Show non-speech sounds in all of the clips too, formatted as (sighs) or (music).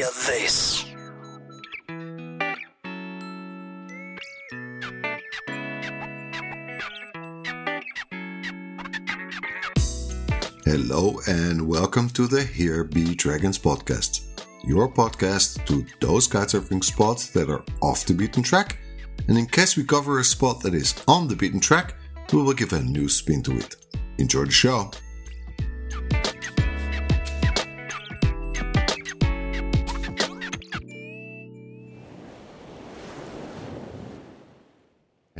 Hear this. Hello and welcome to the Here Be Dragons podcast, your podcast to those kitesurfing spots that are off the beaten track. And in case we cover a spot that is on the beaten track, we will give a new spin to it. Enjoy the show.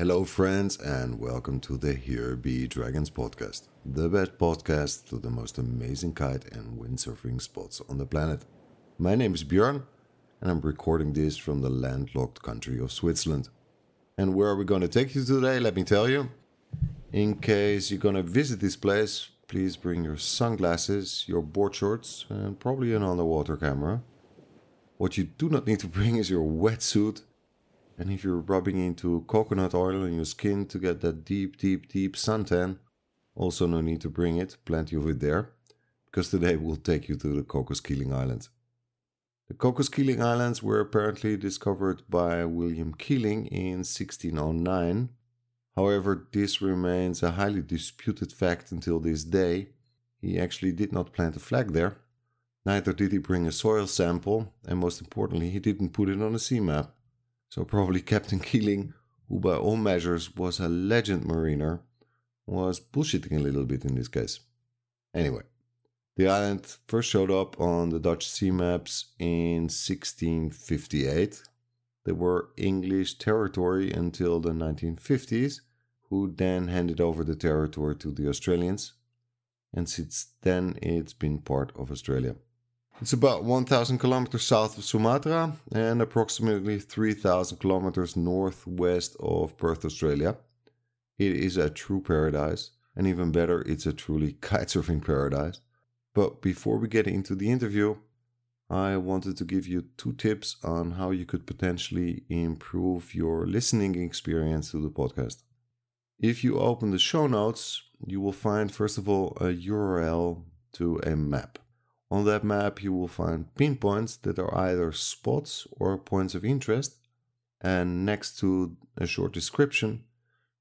Hello, friends, and welcome to the Here Be Dragons podcast, the best podcast to the most amazing kite and windsurfing spots on the planet. My name is Björn, and I'm recording this from the landlocked country of Switzerland. And where are we going to take you today? Let me tell you. In case you're going to visit this place, please bring your sunglasses, your board shorts, and probably an underwater camera. What you do not need to bring is your wetsuit and if you're rubbing into coconut oil on your skin to get that deep, deep, deep suntan, also no need to bring it, plenty of it there, because today we'll take you to the Cocos Keeling Islands. The Cocos Keeling Islands were apparently discovered by William Keeling in 1609. However, this remains a highly disputed fact until this day. He actually did not plant a flag there. Neither did he bring a soil sample, and most importantly, he didn't put it on a sea map. So probably Captain (laughs) Keeling, who by all measures was a legend mariner, was bullshitting a little bit in this case. Anyway, the island first showed up on the Dutch sea maps in 1658. They were English territory until the 1950s, who then handed over the territory to the Australians, and since then it's been part of Australia. It's about 1,000 kilometers south of Sumatra and approximately 3,000 kilometers northwest of Perth, Australia. It is a true paradise, and even better, it's a truly (laughs) kitesurfing paradise. But before we get into the interview, I wanted to give you two tips on how you could potentially improve your listening experience to the podcast. If you open the show notes, you will find, first of all, a URL to a map. On that map, you will find pinpoints that are either spots or points of interest. And next to a short description,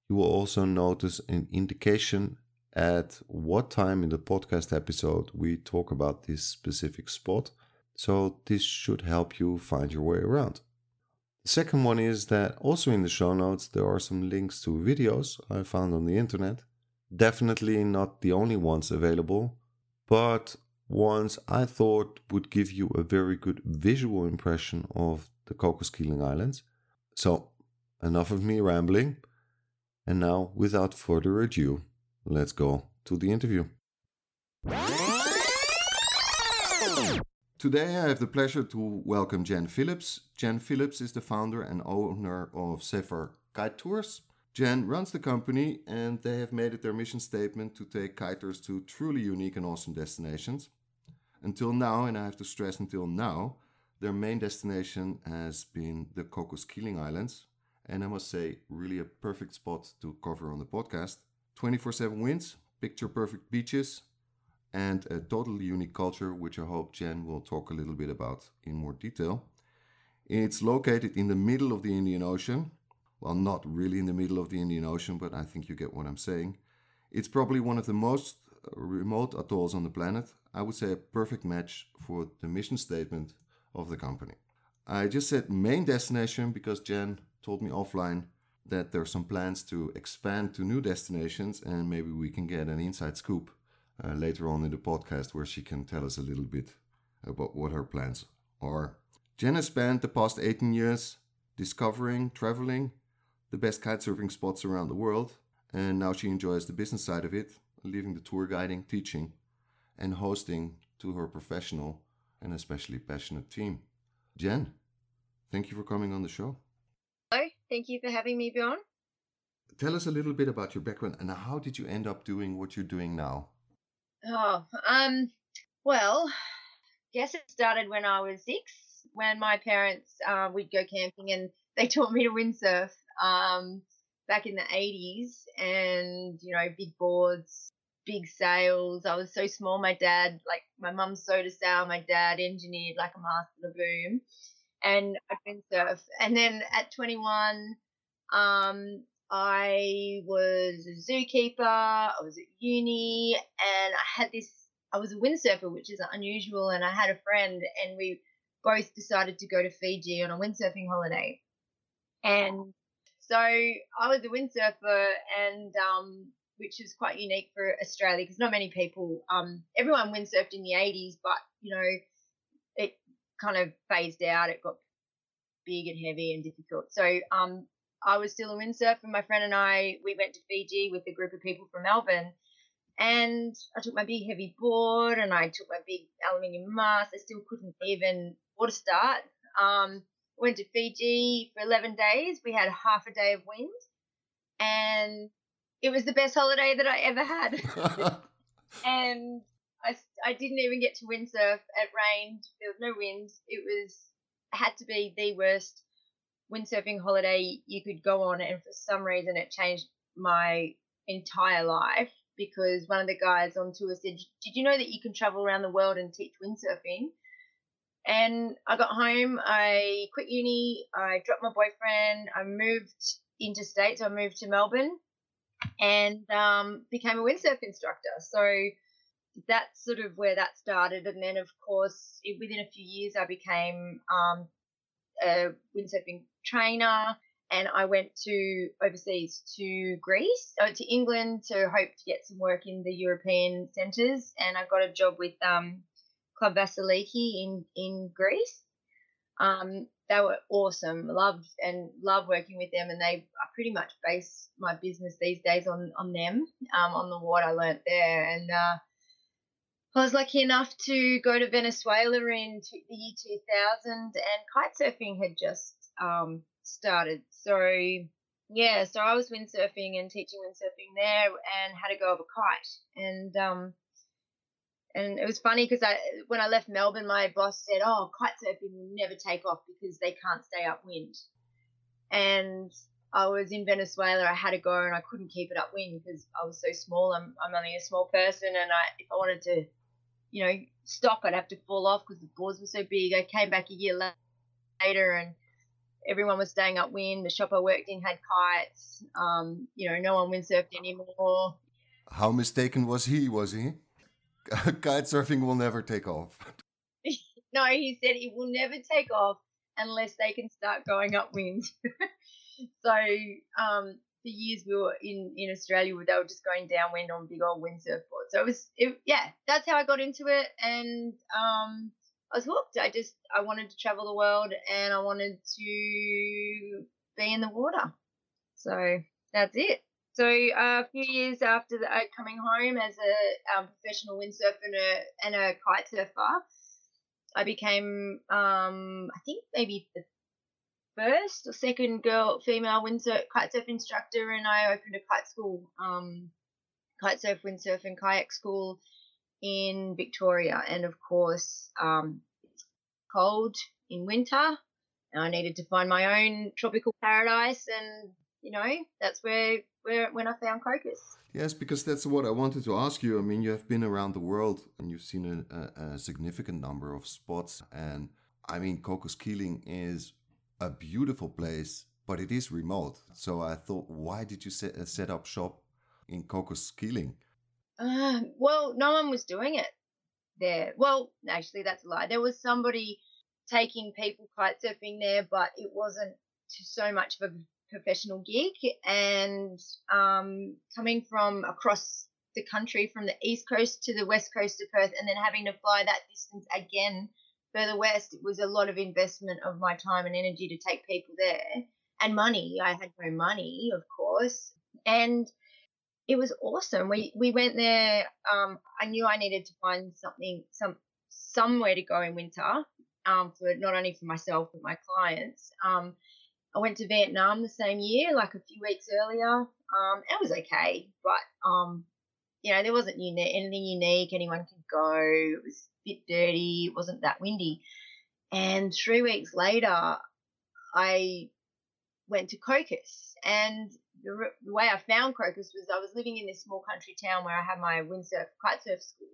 you will also notice an indication at what time in the podcast episode we talk about this specific spot. So, this should help you find your way around. The second one is that also in the show notes, there are some links to videos I found on the internet. Definitely not the only ones available, but ones I thought would give you a very good visual impression of the Cocos Keeling Islands. So, enough of me rambling. And now, without further ado, let's go to the interview. Today, I have the pleasure to welcome Jen Phillips. Jen Phillips is the founder and owner of Zephyr Kite Tours. Jen runs the company, and they have made it their mission statement to take kiters to truly unique and awesome destinations. Until now, and I have to stress until now, their main destination has been the Cocos Keeling Islands. And I must say, really a perfect spot to cover on the podcast. 24 7 winds, picture perfect beaches, and a totally unique culture, which I hope Jen will talk a little bit about in more detail. It's located in the middle of the Indian Ocean. Well, not really in the middle of the Indian Ocean, but I think you get what I'm saying. It's probably one of the most remote atolls on the planet, I would say a perfect match for the mission statement of the company. I just said main destination because Jen told me offline that there are some plans to expand to new destinations, and maybe we can get an inside scoop uh, later on in the podcast where she can tell us a little bit about what her plans are. Jen has spent the past 18 years discovering, traveling the best kitesurfing spots around the world, and now she enjoys the business side of it leaving the tour guiding, teaching, and hosting to her professional and especially passionate team. Jen, thank you for coming on the show. Hello, thank you for having me, Bjorn. Tell us a little bit about your background and how did you end up doing what you're doing now? Oh, um, well, guess it started when I was six, when my parents, uh, we'd go camping and they taught me to windsurf. Um, back in the 80s and you know big boards big sales. I was so small. My dad, like my mum sewed a sail. My dad engineered like a mast of a boom, and I'd been surf. And then at 21, um, I was a zookeeper. I was at uni, and I had this. I was a windsurfer, which is unusual. And I had a friend, and we both decided to go to Fiji on a windsurfing holiday. And so I was a windsurfer, and um, which is quite unique for Australia because not many people, um, everyone windsurfed in the 80s, but you know, it kind of phased out. It got big and heavy and difficult. So um, I was still a windsurfer. My friend and I, we went to Fiji with a group of people from Melbourne. And I took my big heavy board and I took my big aluminium mast. I still couldn't even water start. Um, went to Fiji for 11 days. We had half a day of wind. And it was the best holiday that I ever had. (laughs) and I, I didn't even get to windsurf. It rained. There was no wind. It was had to be the worst windsurfing holiday you could go on, and for some reason it changed my entire life because one of the guys on tour said, "Did you know that you can travel around the world and teach windsurfing?" And I got home, I quit uni, I dropped my boyfriend, I moved interstate, so I moved to Melbourne and um, became a windsurf instructor. So that's sort of where that started. And then, of course, within a few years, I became um, a windsurfing trainer and I went to overseas to Greece, uh, to England to hope to get some work in the European centres. And I got a job with um, Club Vasiliki in, in Greece. Um, they were awesome. Loved and love working with them, and they I pretty much base my business these days on on them, um, on the what I learnt there. And uh, I was lucky enough to go to Venezuela in the year 2000, and kite surfing had just um, started. So yeah, so I was windsurfing and teaching windsurfing there, and had to go over kite, and um, and it was funny because I when I left Melbourne, my boss said, "Oh, kite surfing will never take off because they can't stay upwind." And I was in Venezuela. I had to go, and I couldn't keep it upwind because I was so small. I'm I'm only a small person, and I if I wanted to, you know, stop, I'd have to fall off because the boards were so big. I came back a year later, and everyone was staying upwind. The shop I worked in had kites. Um, you know, no one windsurfed anymore. How mistaken was he? Was he? (laughs) kite surfing will never take off. (laughs) no, he said it will never take off unless they can start going upwind. (laughs) so um, for years we were in in Australia, they were just going downwind on big old windsurf boards. So it was, it, yeah, that's how I got into it, and um, I was hooked. I just I wanted to travel the world, and I wanted to be in the water. So that's it. So uh, a few years after the, uh, coming home as a um, professional windsurfer and a, and a kite surfer, I became, um, I think maybe the first or second girl, female windsurf kite surf instructor, and I opened a kite school, um, kite surf, windsurf, and kayak school in Victoria. And of course, um, it's cold in winter, and I needed to find my own tropical paradise, and you know that's where where when I found Cocos. Yes, because that's what I wanted to ask you. I mean, you have been around the world and you've seen a, a, a significant number of spots. And I mean, Cocos Keeling is a beautiful place, but it is remote. So I thought, why did you set, set up shop in Cocos Keeling? Uh, well, no one was doing it there. Well, actually, that's a lie. There was somebody taking people kite surfing there, but it wasn't so much of a professional gig and um, coming from across the country from the east coast to the west coast of Perth and then having to fly that distance again further west, it was a lot of investment of my time and energy to take people there and money. I had no money, of course. And it was awesome. We we went there. Um, I knew I needed to find something, some somewhere to go in winter, um, for not only for myself but my clients. Um, I went to Vietnam the same year, like a few weeks earlier. Um, it was okay, but um, you know, there wasn't uni- anything unique. Anyone could go. It was a bit dirty. It wasn't that windy. And three weeks later, I went to Cocos. and the, the way I found Cocos was I was living in this small country town where I had my windsurf kite surf school,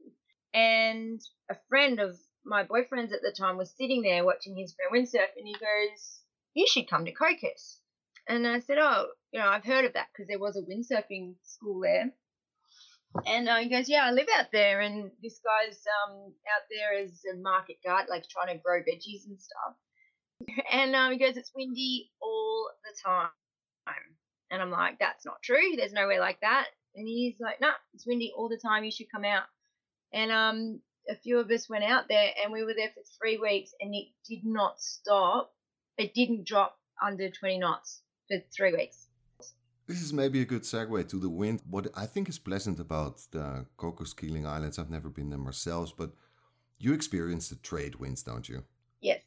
and a friend of my boyfriend's at the time was sitting there watching his friend windsurf, and he goes, "You should come to Cocos." And I said, "Oh, you know, I've heard of that because there was a windsurfing school there." And uh, he goes, "Yeah, I live out there, and this guy's um out there as a market guard, like trying to grow veggies and stuff." (laughs) And um, he goes, "It's windy all the time." And I'm like, "That's not true. There's nowhere like that." And he's like, "No, nah, it's windy all the time. You should come out." And um, a few of us went out there, and we were there for three weeks, and it did not stop. It didn't drop under 20 knots for three weeks. This is maybe a good segue to the wind. What I think is pleasant about the Cocos Keeling Islands, I've never been there myself, but you experience the trade winds, don't you? Yes.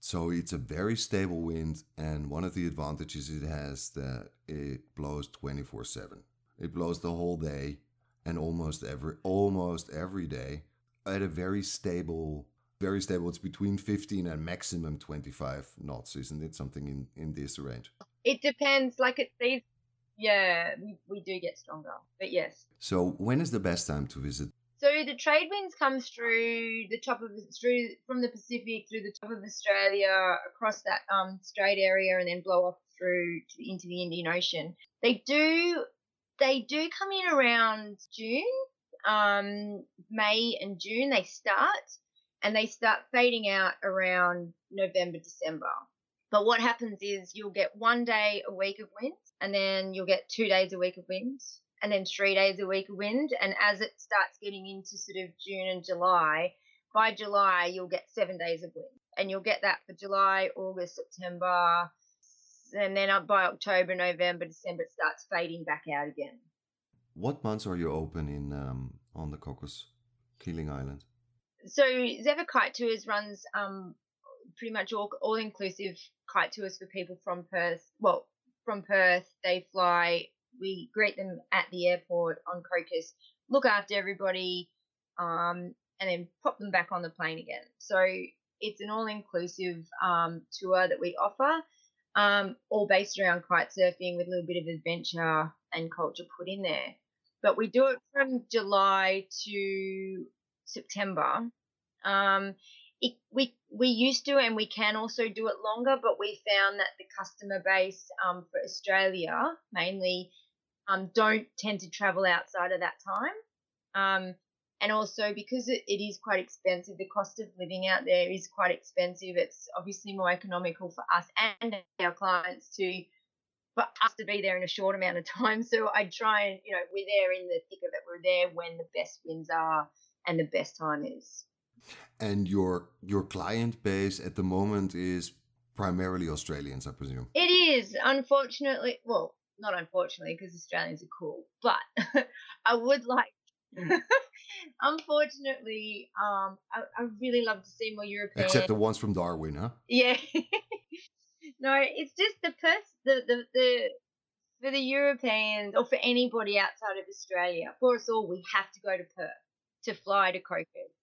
So it's a very stable wind, and one of the advantages it has that it blows 24/7. It blows the whole day and almost every almost every day at a very stable very stable it's between 15 and maximum 25 knots isn't it something in in this range it depends like it these yeah, we, we do get stronger. But yes. So when is the best time to visit? So the trade winds comes through the top of through from the Pacific through the top of Australia across that um strait area and then blow off through to, into the Indian Ocean. They do they do come in around June, um May and June they start and they start fading out around November December. But what happens is you'll get one day a week of wind and then you'll get two days a week of wind, and then three days a week of wind. And as it starts getting into sort of June and July, by July you'll get seven days of wind, and you'll get that for July, August, September, and then by October, November, December it starts fading back out again. What months are you open in um, on the Cocos Keeling Island? So Zephyr Kite Tours runs um, pretty much all all inclusive kite tours for people from Perth. Well, from Perth. They fly. We greet them at the airport on Cocos, look after everybody, um, and then pop them back on the plane again. So it's an all-inclusive um, tour that we offer, um, all based around kite surfing with a little bit of adventure and culture put in there. But we do it from July to September. Um, it, we we used to and we can also do it longer, but we found that the customer base um, for Australia mainly um, don't tend to travel outside of that time. Um, and also because it, it is quite expensive, the cost of living out there is quite expensive. It's obviously more economical for us and our clients to for us to be there in a short amount of time. So I try and you know we're there in the thick of it. We're there when the best winds are and the best time is. And your your client base at the moment is primarily Australians, I presume. It is, unfortunately. Well, not unfortunately, because Australians are cool, but (laughs) I would like. (laughs) unfortunately, um, I, I really love to see more European. Except the ones from Darwin, huh? Yeah. (laughs) no, it's just the person, the, the the for the Europeans or for anybody outside of Australia. For us all, we have to go to Perth to fly to Cocos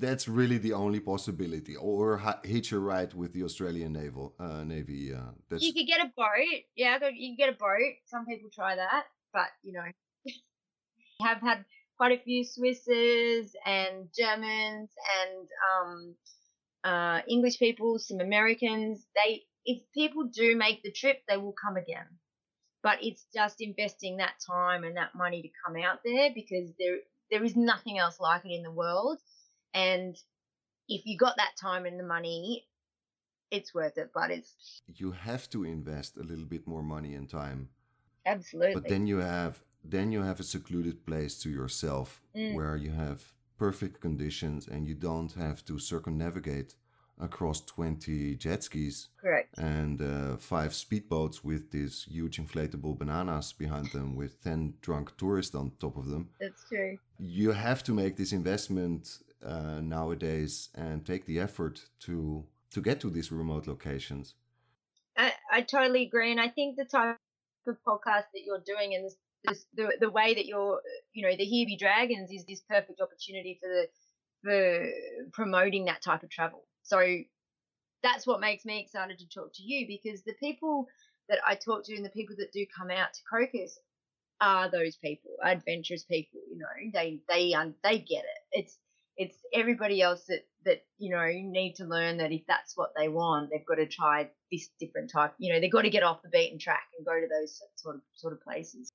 that's really the only possibility, or hitch a ride with the Australian naval uh, navy. Uh, that's... You could get a boat. Yeah, you can get a boat. Some people try that, but you know, (laughs) have had quite a few Swisses and Germans and um, uh, English people, some Americans. They, if people do make the trip, they will come again. But it's just investing that time and that money to come out there because there there is nothing else like it in the world and if you got that time and the money, it's worth it. But it's you have to invest a little bit more money and time. Absolutely. But then you have then you have a secluded place to yourself mm. where you have perfect conditions and you don't have to circumnavigate across 20 jet skis correct and uh, five speedboats with these huge inflatable bananas behind them with 10 drunk tourists on top of them that's true you have to make this investment uh, nowadays and take the effort to to get to these remote locations. I, I totally agree, and I think the type of podcast that you're doing and this, this the the way that you're you know the Here Be Dragons is this perfect opportunity for the for promoting that type of travel. So that's what makes me excited to talk to you because the people that I talk to and the people that do come out to Cocos are those people, adventurous people. You know, they they um, they get it. It's it's everybody else that that you know need to learn that if that's what they want, they've got to try this different type. You know, they've got to get off the beaten track and go to those sort of sort of places.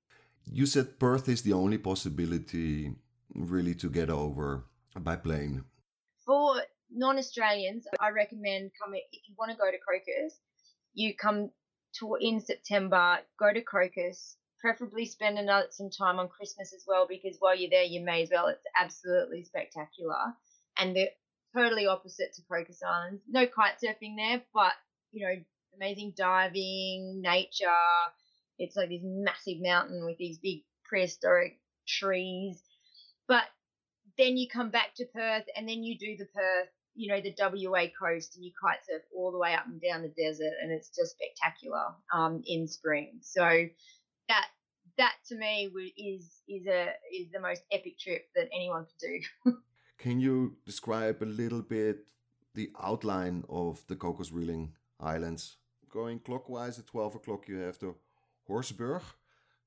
You said Perth is the only possibility really to get over by plane. For non-Australians, I recommend coming if you want to go to Cocos, you come to in September, go to Cocos, preferably spend another, some time on Christmas as well because while you're there, you may as well. It's absolutely spectacular, and they're totally opposite to Cocos Islands. No kite surfing there, but you know, amazing diving, nature. It's like this massive mountain with these big prehistoric trees. But then you come back to Perth and then you do the Perth, you know, the WA coast and you kite surf all the way up and down the desert and it's just spectacular um, in spring. So that that to me is is a is the most epic trip that anyone could do. (laughs) Can you describe a little bit the outline of the Cocos Keeling Islands? Going clockwise at 12 o'clock, you have the Horsburgh.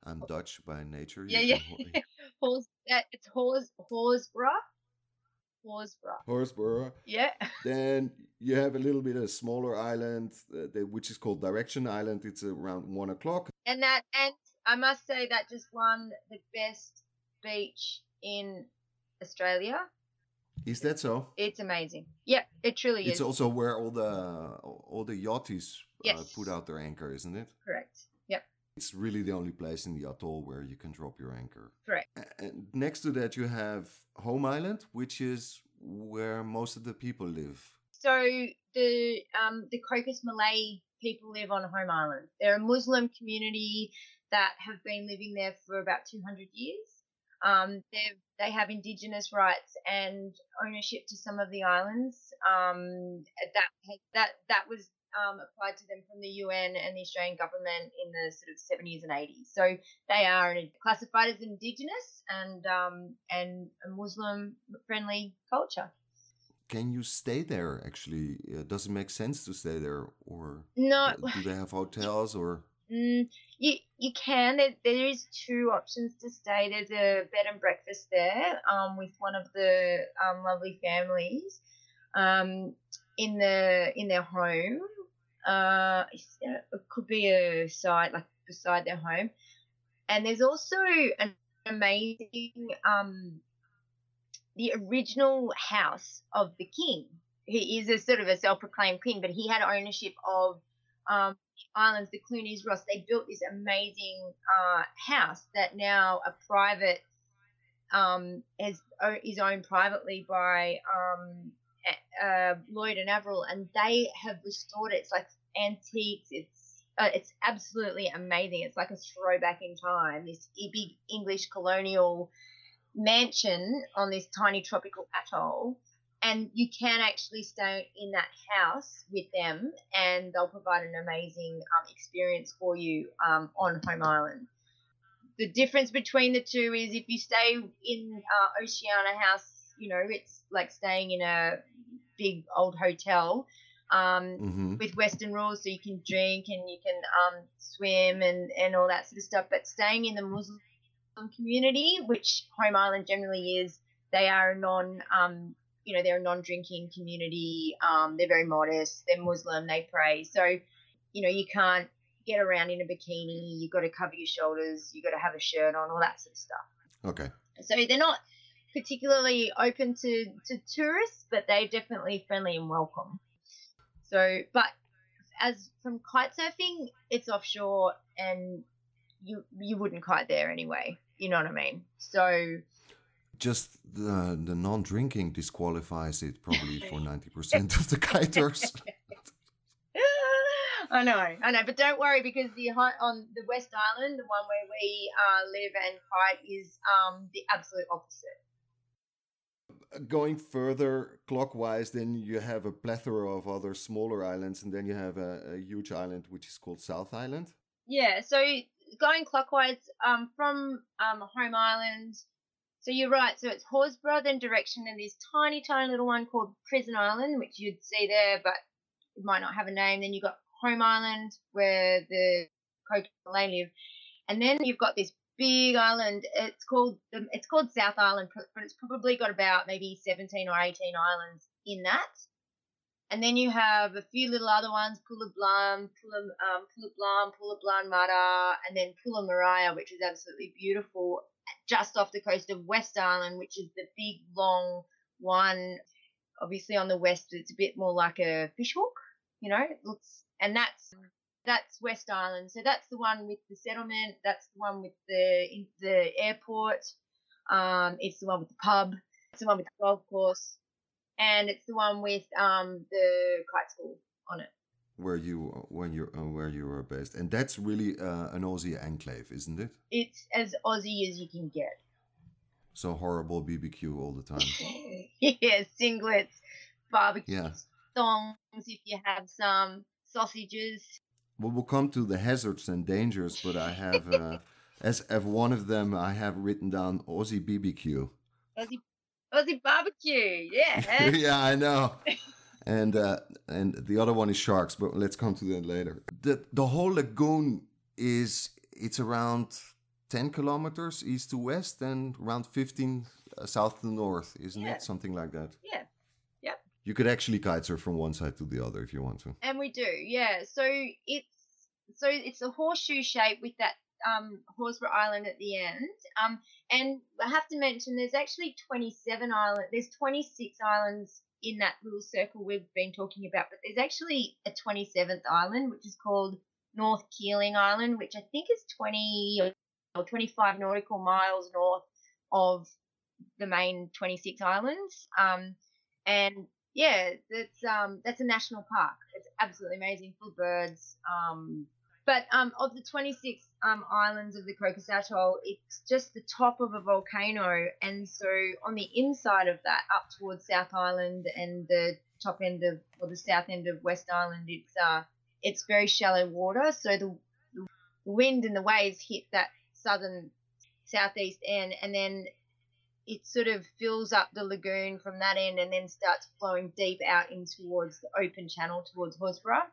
I'm Dutch by nature. Yeah, yeah. (laughs) Hors, it's Hors, Horsburgh. Horsburgh. Horsburgh. Yeah. then you have a little bit of a smaller island, uh, which is called Direction Island. It's around one o'clock. And that, and I must say that just won the best beach in Australia. Is that so? It's amazing. Yeah, it truly it's is. It's also where all the all the yachties yes. uh, put out their anchor, isn't it? Correct. It's really the only place in the atoll where you can drop your anchor. Correct. And next to that, you have Home Island, which is where most of the people live. So the um, the Cocos Malay people live on Home Island. They're a Muslim community that have been living there for about 200 years. Um, they have indigenous rights and ownership to some of the islands. Um, that that that was um, applied to them from the UN and the Australian government in the sort of 70s and 80s. So they are classified as indigenous and um, and a Muslim friendly culture. Can you stay there? Actually, uh, does it make sense to stay there, or no? Do they have hotels or? Mm, you you can. There, there is two options to stay. There's a bed and breakfast there um, with one of the um, lovely families um, in the in their home. Uh, it could be a site like beside their home, and there's also an amazing um, the original house of the king. He is a sort of a self-proclaimed king, but he had ownership of um, islands, the Clunies Ross, they built this amazing uh, house that now a private um, is, is owned privately by um, uh, Lloyd and Averill, and they have restored it. It's like antiques. It's uh, it's absolutely amazing. It's like a throwback in time. This big English colonial mansion on this tiny tropical atoll and you can actually stay in that house with them and they'll provide an amazing um, experience for you um, on home island the difference between the two is if you stay in uh, oceania house you know it's like staying in a big old hotel um, mm-hmm. with western rules so you can drink and you can um, swim and, and all that sort of stuff but staying in the muslim community which home island generally is they are a non um, you know, they're a non-drinking community. Um, they're very modest. They're Muslim. They pray. So, you know, you can't get around in a bikini. You've got to cover your shoulders. You've got to have a shirt on, all that sort of stuff. Okay. So they're not particularly open to, to tourists, but they're definitely friendly and welcome. So, but as from kite surfing, it's offshore and you you wouldn't kite there anyway. You know what I mean? So just the the non-drinking disqualifies it probably (laughs) for 90% of the kiters (laughs) (laughs) I know, I know, but don't worry because the on the West Island, the one where we uh, live and kite, is um, the absolute opposite. Going further clockwise, then you have a plethora of other smaller islands, and then you have a, a huge island which is called South Island. Yeah, so going clockwise um, from um, Home Island so you're right. So it's Horsburgh, then Direction, and this tiny, tiny little one called Prison Island, which you'd see there, but it might not have a name. Then you've got Home Island, where the they live. And then you've got this big island. It's called it's called South Island, but it's probably got about maybe 17 or 18 islands in that. And then you have a few little other ones, Pulo Blam, Pulo, um, Pulo Blam, Pulo Blan Mara, and then Pulo Maria, which is absolutely beautiful, just off the coast of West Island, which is the big, long one. Obviously, on the west, it's a bit more like a fishhook, you know. It looks, and that's that's West Island. So that's the one with the settlement. That's the one with the the airport. Um, it's the one with the pub. It's the one with the golf course and it's the one with um, the kite school on it. Where you when you uh, where you are based, and that's really uh, an Aussie enclave, isn't it? It's as Aussie as you can get. So horrible BBQ all the time. (laughs) yeah, singlets, barbecue, yeah. thongs if you have some sausages. Well, we'll come to the hazards and dangers, but I have uh, (laughs) as as one of them, I have written down Aussie BBQ. Aussie Aussie barbecue. Yeah. (laughs) yeah, I know. (laughs) and uh, and the other one is sharks, but let's come to that later. The the whole lagoon is it's around 10 kilometers east to west and around 15 uh, south to north, isn't yeah. it? Something like that. Yeah. You could actually kite surf from one side to the other if you want to. And we do, yeah. So it's so it's a horseshoe shape with that um, Horsburgh Island at the end. Um, and I have to mention there's actually 27 islands. There's 26 islands in that little circle we've been talking about, but there's actually a 27th island which is called North Keeling Island, which I think is 20 or 25 nautical miles north of the main 26 islands. Um, and yeah, that's um, that's a national park. It's absolutely amazing, of birds. Um, but um, of the 26 um, islands of the Cocos Atoll, it's just the top of a volcano. And so on the inside of that, up towards South Island and the top end of, or the south end of West Island, it's uh, it's very shallow water. So the, the wind and the waves hit that southern southeast end, and then it sort of fills up the lagoon from that end, and then starts flowing deep out in towards the open channel towards Horsburgh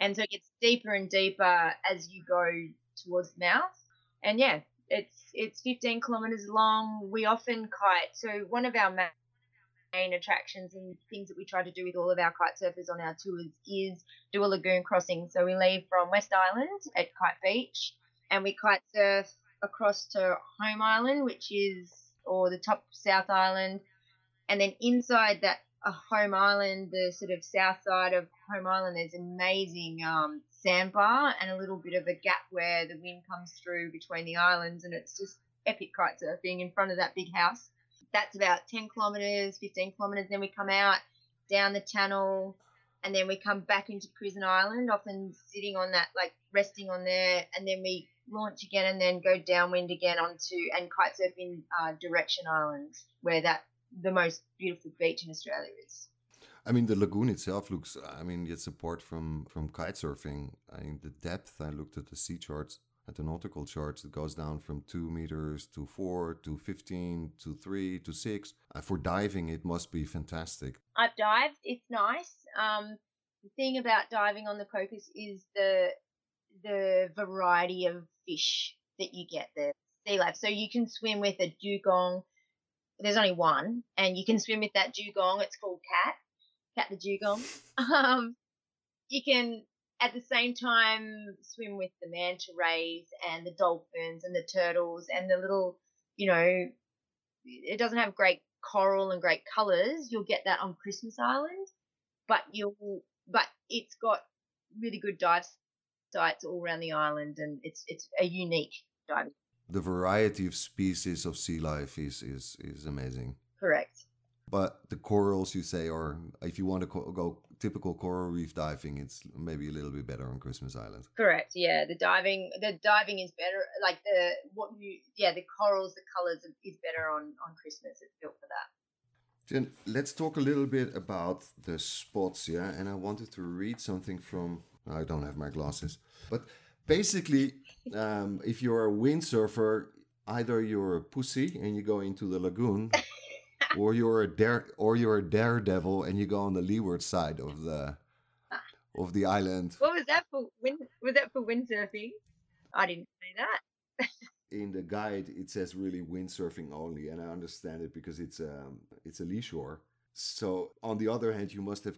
and so it gets deeper and deeper as you go towards the mouth. And yeah, it's it's 15 kilometers long. We often kite. So one of our main attractions and things that we try to do with all of our kite surfers on our tours is do a lagoon crossing. So we leave from West Island at Kite Beach and we kite surf across to Home Island, which is or the top South Island, and then inside that a home island, the sort of south side of home island, there's amazing um, sandbar and a little bit of a gap where the wind comes through between the islands, and it's just epic kite surfing in front of that big house. That's about 10 kilometres, 15 kilometres. Then we come out down the channel, and then we come back into Prison Island, often sitting on that, like resting on there, and then we launch again and then go downwind again onto and kite surf in uh, Direction Island, where that the most beautiful beach in Australia is. I mean, the lagoon itself looks. I mean, it's apart from from kite surfing. I mean, the depth. I looked at the sea charts, at the nautical charts. It goes down from two meters to four to fifteen to three to six. Uh, for diving, it must be fantastic. I've dived. It's nice. Um, the thing about diving on the Cocos is the the variety of fish that you get there. Sea life. So you can swim with a dugong there's only one, and you can swim with that dugong. It's called Cat, Cat the dugong. (laughs) Um, you can at the same time swim with the manta rays and the dolphins and the turtles and the little, you know, it doesn't have great coral and great colors. You'll get that on Christmas Island, but you'll, but it's got really good dive sites all around the island, and it's it's a unique diving the variety of species of sea life is is is amazing. Correct. But the corals, you say, or if you want to go typical coral reef diving, it's maybe a little bit better on Christmas Island. Correct. Yeah, the diving, the diving is better. Like the what you, yeah, the corals, the colors is better on on Christmas. It's built for that. Then let's talk a little bit about the spots, yeah. And I wanted to read something from. I don't have my glasses, but basically, um, if you're a windsurfer, either you're a pussy and you go into the lagoon, (laughs) or you're a dare, or you're a daredevil and you go on the leeward side of the of the island. What was that for? Wind, was that for windsurfing? I didn't say that. (laughs) in the guide it says really windsurfing only and i understand it because it's um it's a lee shore so on the other hand you must have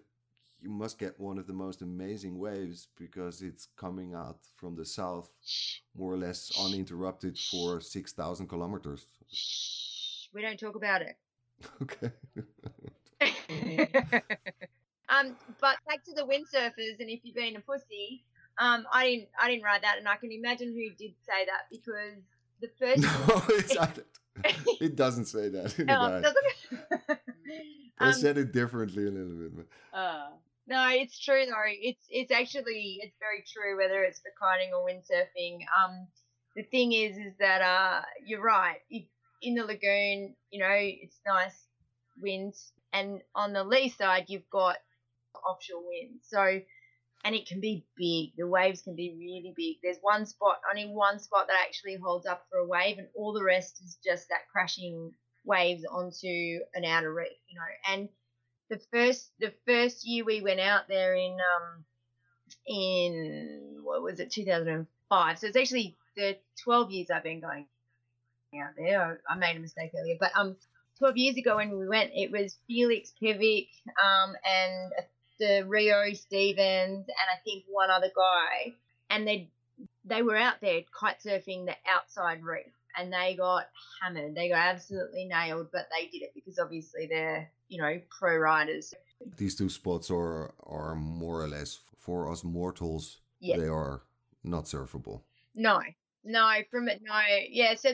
you must get one of the most amazing waves because it's coming out from the south more or less uninterrupted for 6000 kilometers Shh, we don't talk about it. (laughs) okay (laughs) um, but back to the windsurfers, and if you've been a pussy, um, I didn't, I didn't write that, and I can imagine who did say that because the first. (laughs) no it doesn't say that in the Oh, guide. doesn't- they Um, said it differently a little bit but Uh, no, it's true though. It's it's actually it's very true whether it's for kiting or windsurfing. Um, the thing is, is that uh, you're right. In the lagoon, you know, it's nice winds, and on the lee side, you've got offshore winds. So, and it can be big. The waves can be really big. There's one spot, only one spot that actually holds up for a wave, and all the rest is just that crashing waves onto an outer reef. You know, and the first the first year we went out there in um in what was it 2005 so it's actually the 12 years i've been going out there. I, made a mistake earlier but um 12 years ago when we went it was felix Pivic, um and the rio stevens and i think one other guy and they they were out there kite surfing the outside reef and they got hammered. They got absolutely nailed but they did it because obviously they're you know pro riders these two spots are are more or less for us mortals Yeah. they are not surfable. No, no, from it, no. Yeah, so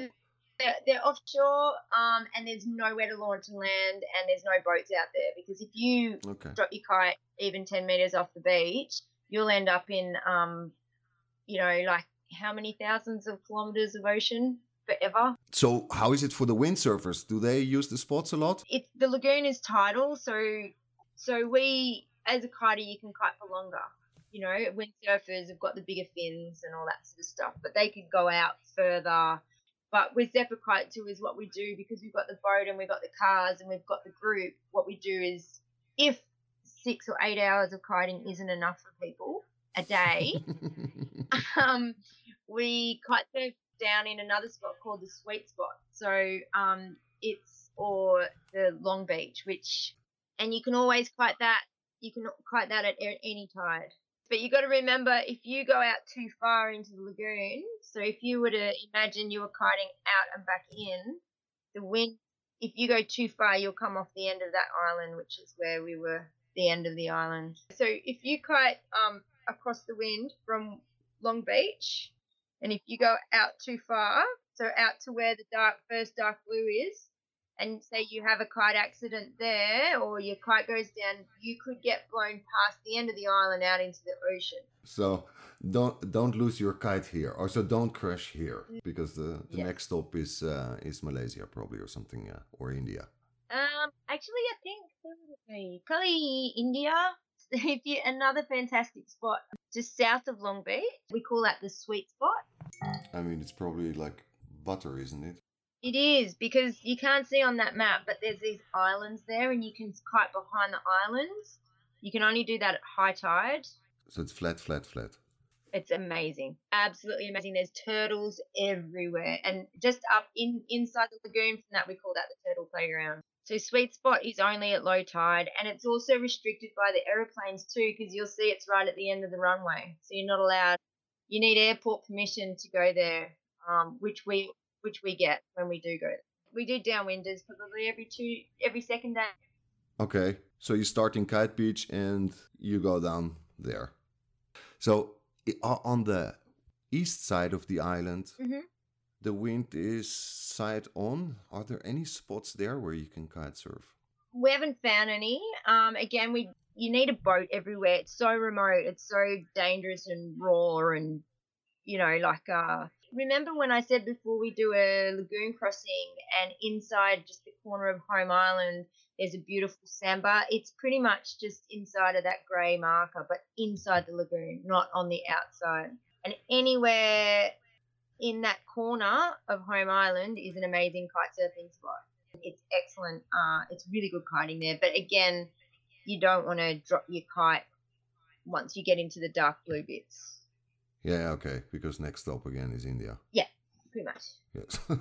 they're, they're offshore, um, and there's nowhere to launch and land, and there's no boats out there because if you okay. drop your kite even 10 meters off the beach, you'll end up in, um, you know, like how many thousands of kilometers of ocean forever. so how is it for the windsurfers do they use the spots a lot It's the lagoon is tidal, so so we as a kiter you can kite for longer. You know, windsurfers have got the bigger fins and all that sort of stuff, but they could go out further. But with Zephyr Kite is what we do because we've got the boat and we've got the cars and we've got the group, what we do is if six or eight hours of kiting isn't enough for people a day, (laughs) (laughs) um, we kite surf down in another spot called the Sweet Spot. So um, it's or the Long Beach, which and you can always kite that. You can kite that at any tide. But you got to remember if you go out too far into the lagoon. So if you were to imagine you were kiting out and back in, the wind. If you go too far, you'll come off the end of that island, which is where we were. The end of the island. So if you kite um, across the wind from Long Beach, and if you go out too far, so out to where the dark first dark blue is, and say you have a kite accident there, or your kite goes down, you could get blown past the end of the island out into the ocean. so don't don't lose your kite here or so don't crash here because the, the Yeah. next stop is uh, is malaysia probably or something uh, or india Um, actually, I think? Probably India. (laughs) If you another fantastic spot just south of Long Beach, we call that the sweet spot. i mean it's probably like butter isn't it It is because you can't see on that map, but there's these islands there, and you can kite behind the islands. You can only do that at high tide. so it's flat flat flat It's amazing, absolutely amazing. There's turtles everywhere, and just up in inside the lagoon from that, we call that the turtle playground. So sweet spot is only at low tide, and it's also restricted by the aeroplanes too, because you'll see it's right at the end of the runway. So you're not allowed. You need airport permission to go there, um, which we which we get when we do go. We do downwinders probably every two every second day. okay so you start in kite beach and you go down there so on the east side of the island Mhm. The wind is side on are there any spots there where you can kite surf We haven't found any. Um, again, we you need a boat everywhere. It's so remote. It's so dangerous and raw, and you know, like uh, remember when I said before we do a lagoon crossing, and inside just the corner of Home Island, there's a beautiful sandbar. It's pretty much just inside of that grey marker, but inside the lagoon, not on the outside. And anywhere in that corner of Home Island is an amazing kite surfing spot. It's excellent. Uh, it's really good kiting there. But again, you don't want to drop your kite once you get into the dark blue bits. Yeah, okay. Because next stop again is India. Yeah, pretty much. Yes. (laughs)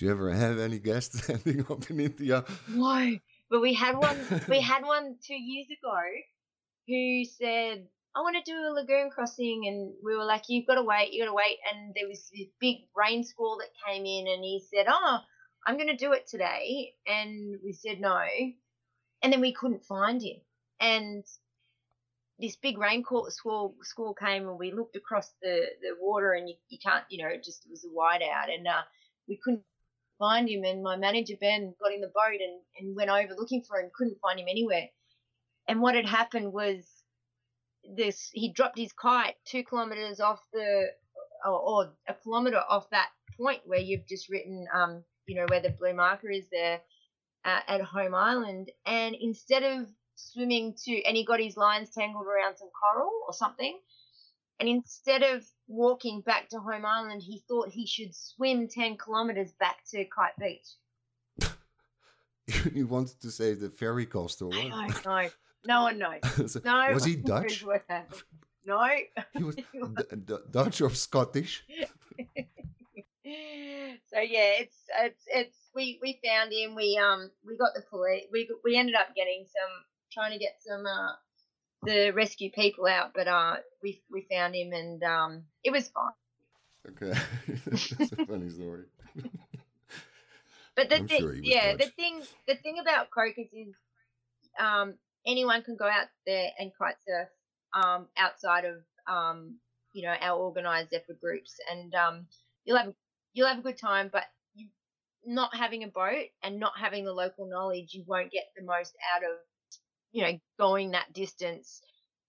Did you ever have any guests (laughs) ending up in India? No, but we had one. we (laughs) had one two years ago who said, "I want to do a lagoon crossing," and we were like, "You've got to wait. you've got to wait." And there was this big rain squall that came in, and he said, "Oh, I'm going to do it today," and we said no, and then we couldn't find him, and this big rain squall squall came, and we looked across the the water, and you, you can't, you know, it just was a whiteout, and uh, we couldn't find him. And my manager Ben got in the boat and, and went over looking for him, couldn't find him anywhere. And what had happened was this he dropped his kite two kilometers off the or, or a kilometer off that point where you've just written um you know where the blue marker is there uh, at home island. And instead of swimming to and he got his lines tangled around some coral or something and instead of walking back to home island he thought he should swim 10 kilometers back to kite beach. (laughs) You wanted to save the ferry cost or i what? don't know no one knows (laughs) So, no was he Dutch? no (laughs) He was (laughs) D- D- Dutch or Scottish? so yeah, it's it's it's we we found him. We um we got the police. We we ended up getting some trying to get some uh the rescue people out, but uh we we found him and um it was fine. Okay, that's a funny story. But the I'm thing, sure yeah, the thing the thing about Cocos is um anyone can go out there and kite surf um outside of um you know our organized effort groups and um you'll have you'll have a good time but you not having a boat and not having the local knowledge you won't get the most out of you know going that distance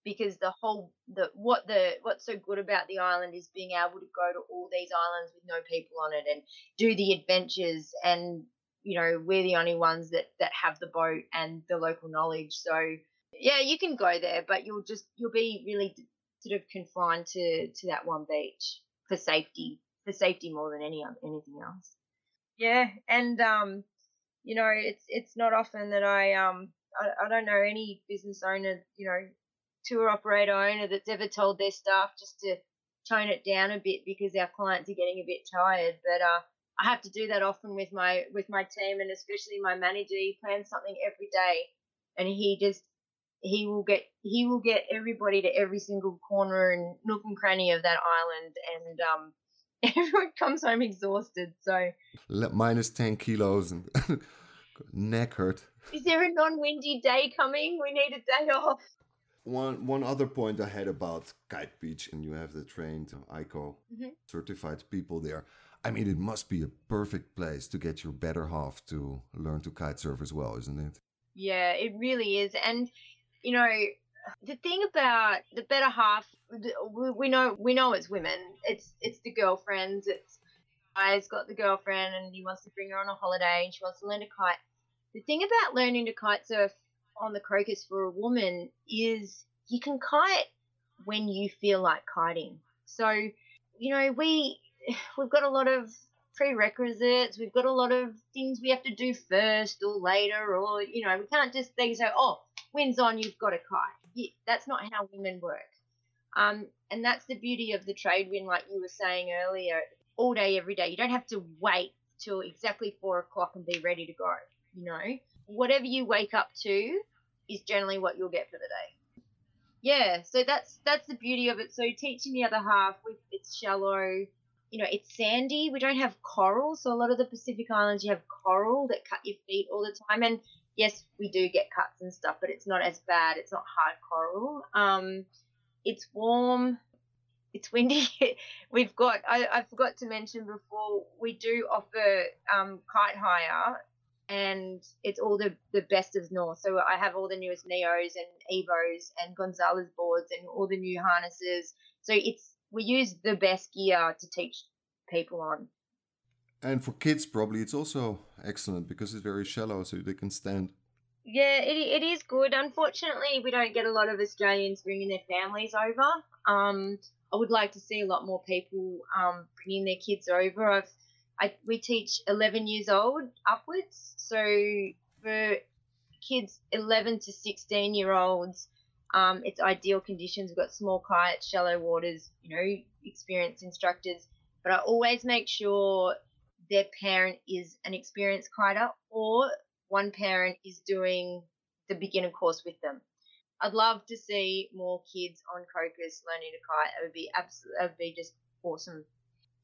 because the whole the what the what's so good about the island is being able to go to all these islands with no people on it and do the adventures and you know we're the only ones that that have the boat and the local knowledge. So yeah you can go there but you'll just you'll be really sort of confined to to that one beach for safety for safety more than any anything else. Yeah and um you know it's it's not often that i um i, I don't know any business owner you know tour operator owner that's ever told their staff just to tone it down a bit because our clients are getting a bit tired but uh I have to do that often with my with my team and especially my manager. He plans something every day, and he just he will get he will get everybody to every single corner and nook and cranny of that island, and um, (laughs) everyone comes home exhausted. So, minus 10 kilos and (laughs) neck hurt. is there a non-windy day coming? We need a day off. One one other point I had about Kite Beach, and you have the trained IKO Mhm. certified people there. I mean, it must be a perfect place to get your better half to learn to kite surf as well, isn't it? Yeah, it really is. And you know, the thing about the better half, we know we know it's women. It's it's the girlfriends. It's guy's got the girlfriend and he wants to bring her on a holiday and she wants to learn to kite. The thing about learning to kite surf on the Cocos for a woman is you can kite when you feel like kiting. So, you know, we (sighs) we've got a lot of prerequisites. We've got a lot of things we have to do first or later, or you know, we can't just think so. Oh, wind's on, you've got to kite. That's not how women work. Um, and that's the beauty of the trade wind, like you were saying earlier. All day, every day. You don't have to wait till exactly four o'clock and be ready to go. You know, whatever you wake up to is generally what you'll get for the day. Yeah, so that's that's the beauty of it. So teaching the other half, with it's shallow you know, it's sandy. We don't have coral. So a lot of the Pacific Islands, you have coral that cut your feet all the time. And yes, we do get cuts and stuff, but it's not as bad. It's not hard coral. Um, it's warm. It's windy. (laughs) We've got, I, I forgot to mention before, we do offer um, kite hire and it's all the, the best of North. So I have all the newest Neos and Evos and Gonzalez boards and all the new harnesses. So it's, we use the best gear to teach people on. And for kids, probably it's also excellent because it's very shallow, so they can stand. Yeah, it, it is good. Unfortunately, we don't get a lot of Australians bringing their families over. Um, I would like to see a lot more people um, bringing their kids over. I've, I, we teach 11 years old upwards. So for kids 11 to 16 year olds, Um, it's ideal conditions. We've got small kites, shallow waters, you know, experienced instructors. But I always make sure their parent is an experienced kiter or one parent is doing the beginner course with them. I'd love to see more kids on Cocos learning to kite. It would be absolutely, it would be just awesome.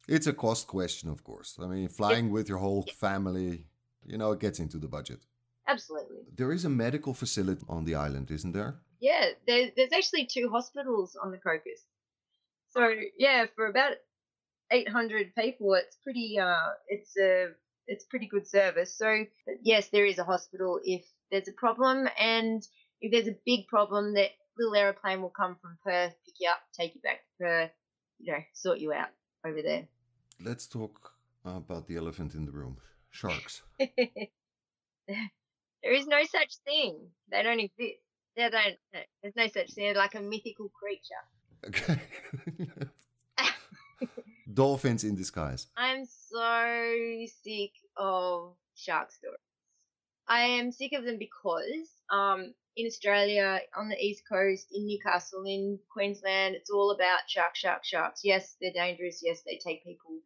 It's a cost question, of course. I mean, flying with your whole family, you know, it gets into the budget. Absolutely. There is a medical facility on the island, isn't there? Yeah, there, there's actually two hospitals on the Cocos. So yeah, for about 800 people, it's pretty. Uh, it's a it's pretty good service. So yes, there is a hospital if there's a problem, and if there's a big problem, that little aeroplane will come from Perth, pick you up, take you back to Perth, you know, sort you out over there. Let's talk about the elephant in the room sharks. (laughs) (laughs) there is no such thing. They don't exist. They don't. There's no such thing. They're like a mythical creature. Okay. (laughs) Dolphins in disguise. I'm so sick of shark stories. I am sick of them because um, in Australia, on the east coast, in Newcastle, in Queensland, it's all about shark, shark, sharks. Yes, they're dangerous. Yes, they take people.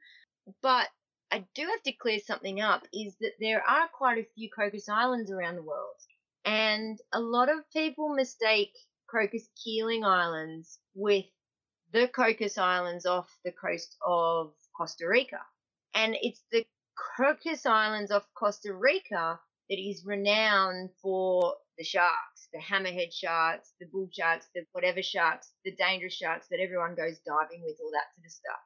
But I do have to clear something up is that there are quite a few Cocos Islands around the world. And a lot of people mistake Cocos Keeling Islands with the Cocos Islands off the coast of Costa Rica. And it's the Cocos Islands off Costa Rica that is renowned for the sharks, the hammerhead sharks, the bull sharks, the whatever sharks, the dangerous sharks that everyone goes diving with, all that sort of stuff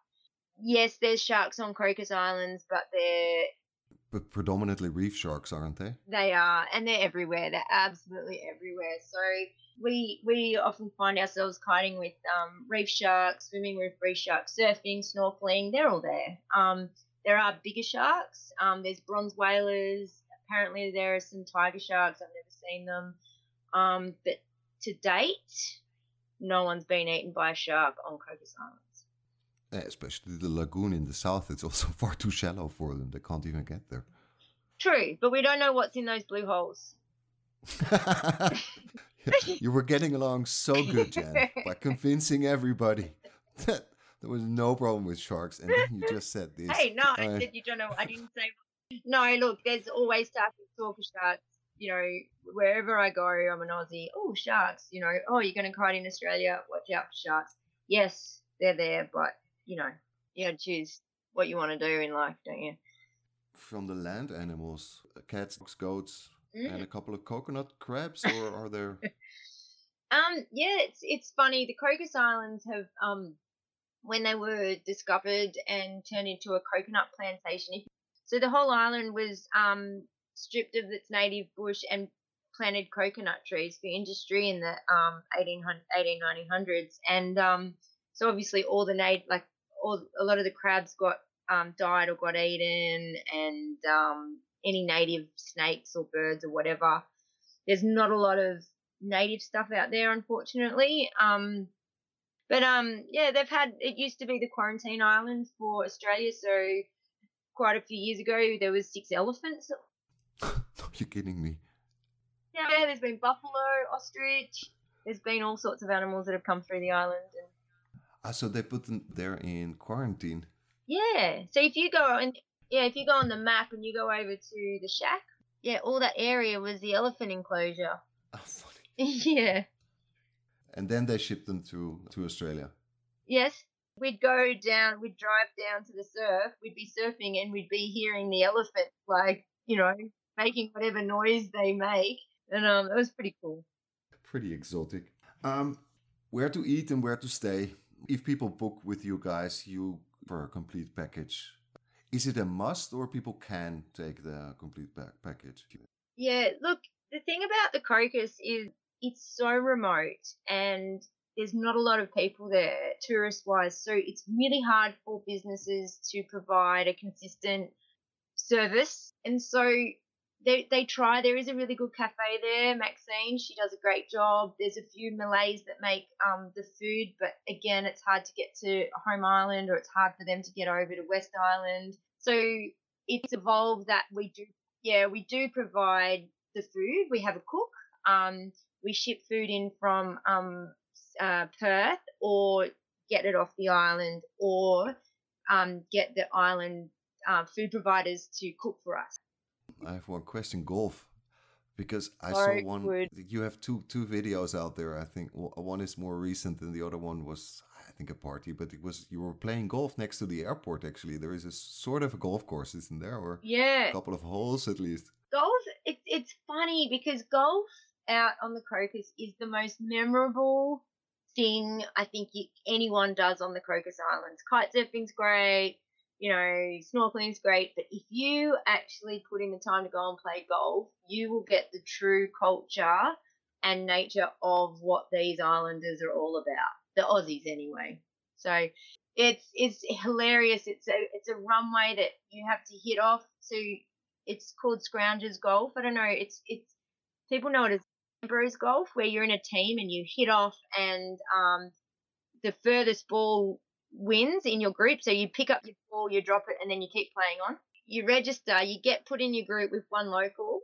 yes, there's sharks on Cocos Islands, but they're but predominantly reef sharks, aren't they? They are, and they're everywhere. They're absolutely everywhere. So we we often find ourselves kiting with um, reef sharks, swimming with reef sharks, surfing, snorkeling. They're all there. Um, there are bigger sharks. Um, there's bronze whalers. Apparently, there are some tiger sharks. I've never seen them. Um, but to date, no one's been eaten by a shark on Cocos Island especially the lagoon in the south, it's also (laughs) far too shallow for them. They can't even get there. True, but we don't know what's in those blue holes. (laughs) you were getting along so good, Jan, by (laughs) convincing everybody that there was no problem with sharks, and then you just said this. Hey, no, I uh, said you don't know. I didn't say. No, look, there's always stuff talk of sharks. You know, wherever I go, I'm an Aussie. Oh, sharks. You know, oh, you're going to kite in Australia. Watch out for sharks. Yes, they're there, but you know, you gotta choose what you want to do in life, don't you? From the land animals, uh, cats, goats, mm. and a couple of coconut crabs, or (laughs) are there? um, yeah, it's it's funny. The Cocos Islands have um, when they were discovered and turned into a coconut plantation. So the whole island was um stripped of its native bush and planted coconut trees for industry in the um 1800, 1800s and um so obviously all the native like all a lot of the crabs got um, died or got eaten, and um, any native snakes or birds or whatever. There's not a lot of native stuff out there, unfortunately. Um, but um, yeah, they've had it used to be the quarantine island for Australia, so quite a few years ago there was six elephants. (laughs) You're kidding me. Yeah, there's been buffalo, ostrich. There's been all sorts of animals that have come through the island, and Ah, so they put them there in quarantine. Yeah. So if you go and yeah, if you go on the map and you go over to the shack, yeah, all that area was the elephant enclosure. (laughs) Oh, funny. (laughs) yeah. And then they shipped them to to Australia. Yes. We'd go down, we'd drive down to the surf, we'd be surfing and we'd be hearing the elephant like, you know, making whatever noise they make. And um it was pretty cool. Pretty exotic. Um where to eat and where to stay if people book with you guys, you for a complete package. Is it a must, or people can take the complete package? Yeah, look, the thing about the Cocos is it's so remote and there's not a lot of people there tourist wise so it's really hard for businesses to provide a consistent service and so they they try. There is a really good cafe there, Maxine. She does a great job. There's a few Malays that make um, the food, but again, it's hard to get to Home Island or it's hard for them to get over to West Island. So it's evolved that we do, yeah, we do provide the food. We have a cook. Um, we ship food in from um, uh, Perth or get it off the island or um, get the island uh, food providers to cook for us. I have one question golf because I So saw one good. you have two two videos out there I think one is more recent and the other one was I think a party but it was you were playing golf next to the airport actually there is a sort of a golf course isn't there or Yeah, a couple of holes at least golf. It, it's funny because golf out on the Cocos is the most memorable thing I think you, anyone does on the Cocos Islands. Kite surfing's great, you know, snorkeling's great, but if you actually put in the time to go and play golf, you will get the true culture and nature of what these islanders are all about. The Aussies, anyway. So it's it's hilarious. It's a it's a runway that you have to hit off. So it's called Scroungers Golf. I don't know. It's it's people know it as Bros Golf, where you're in a team and you hit off, and um, the furthest ball wins in your group. So you pick up your ball, you drop it, and then you keep playing on. You register, you get put in your group with one local,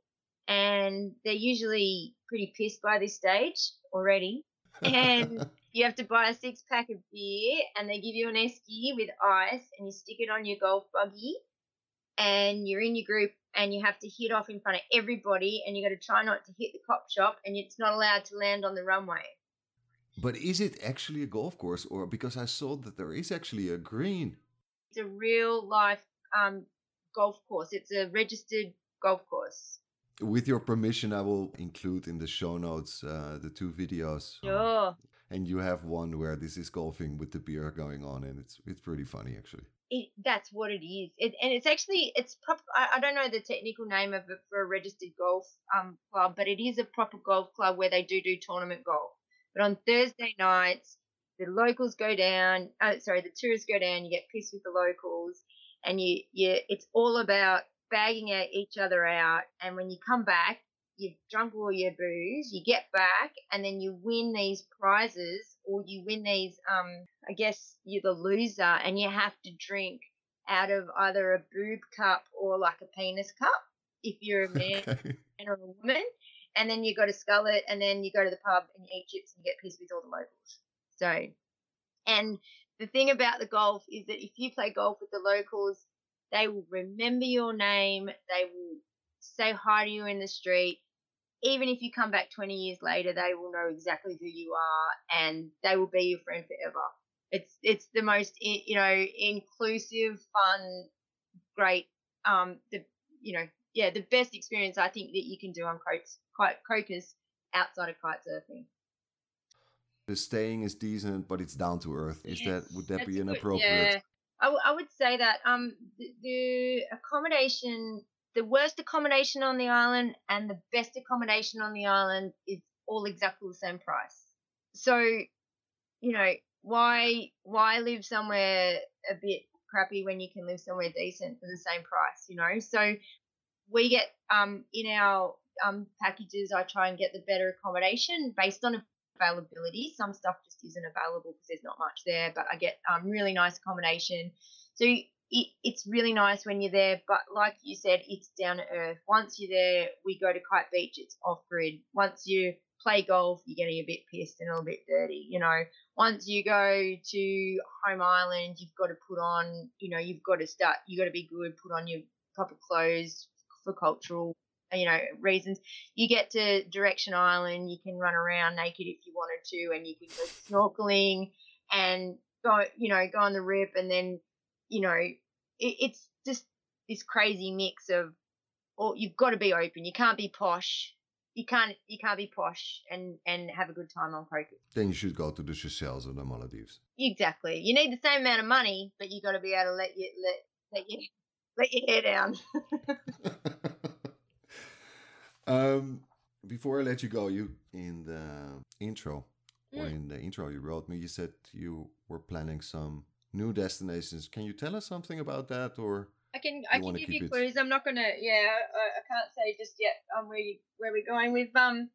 and they're usually pretty pissed by this stage already. And (laughs) you have to buy a six pack of beer, and they give you an esky with ice, and you stick it on your golf buggy, and you're in your group, and you have to hit off in front of everybody, and you got to try not to hit the cop shop, and it's not allowed to land on the runway. But is it actually a golf course or because I saw that there is actually a green It's a real life um, golf course. It's a registered golf course. with your permission I will include in the show notes uh, the two videos Sure. and you have one where this is golfing with the beer going on and it's it's pretty funny actually It, that's what it is. It, and it's actually it's proper. I, I don't know the technical name of it for a registered golf um club, but it is a proper golf club where they do do tournament golf. But on Thursday nights, the locals go down. Oh, sorry, the tourists go down. You get pissed with the locals, and you you. It's all about bagging out each other out. And when you come back, you've drunk all your booze. You get back, and then you win these prizes, or you win these. Um, I guess you're the loser, and you have to drink out of either a boob cup or like a penis cup if you're a man (laughs) okay or a woman. And then you go to Skull it, and then you go to the pub and you eat chips and you get pissed with all the locals. So, and the thing about the golf is that if you play golf with the locals, they will remember your name. They will say hi to you in the street. Even if you come back 20 years later, they will know exactly who you are and they will be your friend forever. It's it's the most you know inclusive, fun, great. Um, the you know yeah the best experience I think that you can do on croaks, Cocos outside of kite surfing. the staying is decent but it's down to earth is that would that be a good- inappropriate Yeah, I, w- I would say that um the, the accommodation, the worst accommodation on the island and the best accommodation on the island is all exactly the same price. So, you know, why why live somewhere a bit crappy when you can live somewhere decent for the same price? You know, so we get um in our um packages. I try and get the better accommodation based on availability. Some stuff just isn't available because there's not much there, but I get um, really nice accommodation. So it, it's really nice when you're there, but like you said, it's down to earth. Once you're there, we go to Kite Beach, it's off grid. Once you play golf, you're getting a bit pissed and a little bit dirty, you know. Once you go to home island, you've got to put on, you know, you've got to start, you've got to be good, put on your proper clothes for cultural, you know, reasons you get to Direction Island, you can run around naked if you wanted to, and you can go snorkeling and go, you know, go on the rip, and then, you know, it, it's just this crazy mix of, or you've got to be open. You can't be posh. You can't you can't be posh and and have a good time on Cocos. then you should go to the Seychelles or the Maldives Exactly. You need the same amount of money, but you've got to be able to let you let let you let your hair down. (laughs) um before I let you go you in the intro or Mm. in the intro you wrote me you said you were planning some new destinations can you tell us something about that or I can I can give you it- clues. I'm not gonna yeah I, I can't say just yet um where you, where we're going with um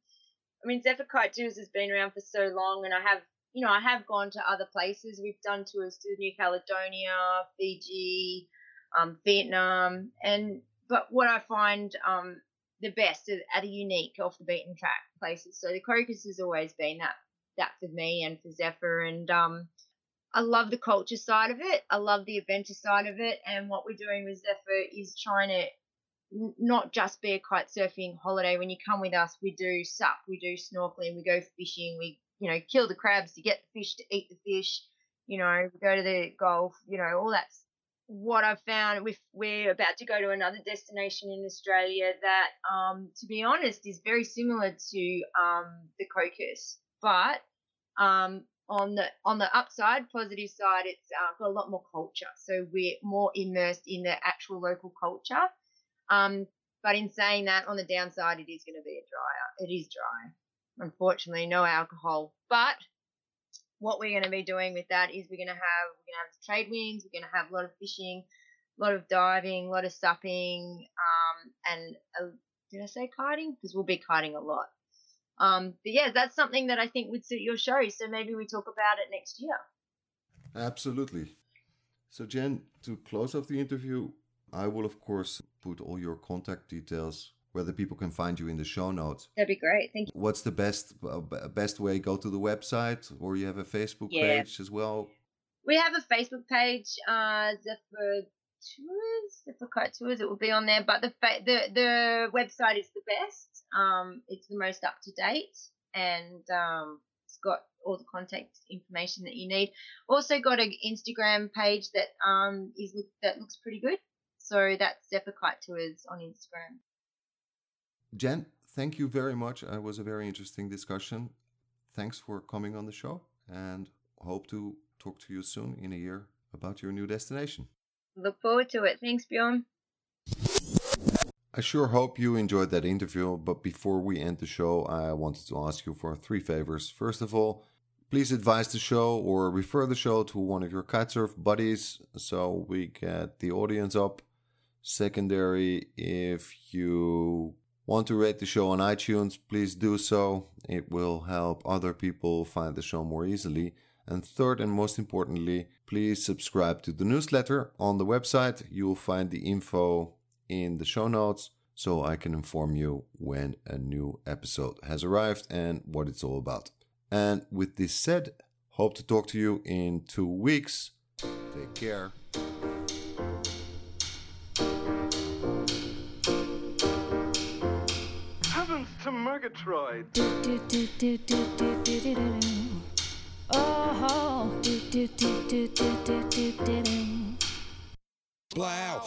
I mean Zephyr Kite Tours has been around for so long and I have you know I have gone to other places. We've done tours to New Caledonia, Fiji, um Vietnam and but what I find um the best are, the unique off the beaten track places. So the Cocos has always been that that for me and for Zephyr. And um, I love the culture side of it. I love the adventure side of it. And what we're doing with Zephyr is trying to not just be a kite surfing holiday. When you come with us, we do sup, we do snorkeling, we go fishing, we you know kill the crabs to get the fish to eat the fish. You know, we go to the golf. You know, all that's what I've found. With we're about to go to another destination in Australia that, um, to be honest, is very similar to um, the Cocos, but um, on the on the upside, positive side, it's uh, got a lot more culture. So we're more immersed in the actual local culture. Um, but in saying that, on the downside, it is going to be a drier. It is dry. Unfortunately, no alcohol. But what we're going to be doing with that is we're going to have we're going to have trade winds. We're going to have a lot of fishing, a lot of diving, a lot of supping, um, and uh, did I say kiting? Because we'll be kiting a lot. Um, but yeah, that's something that I think would suit your show. So maybe we talk about it next year. Absolutely. So Jen, to close off the interview, I will of course put all your contact details where the people can find you in the show notes. That'd be great. Thank you. What's the best uh, best way? Go to the website, or you have a Facebook yeah. page as well. We have a Facebook page, uh, Zephyr Tours, Zephyr Kite Tours. It will be on there, but the fa- the the website is the best. Um, it's the most up to date, and um, it's got all the contact information that you need. Also got an Instagram page that um is that looks pretty good. So that's Zephyr Kite Tours on Instagram. Jen, thank you very much. It was a very interesting discussion. Thanks for coming on the show and hope to talk to you soon in a year about your new destination. Look forward to it. Thanks, Bjorn. I sure hope you enjoyed that interview, but before we end the show, I wanted to ask you for three favors. First of all, please advise the show or refer the show to one of your kitesurf buddies so we get the audience up. Secondary, if you want to rate the show on iTunes, please do so. It will help other people find the show more easily. And third and most importantly, please subscribe to the newsletter on the website. You will find the info in the show notes so I can inform you when a new episode has arrived and what it's all about. And with this said, hope to talk to you in two weeks. Take care. Murgatroyd. Oh, do do do do do do do do do. Blow.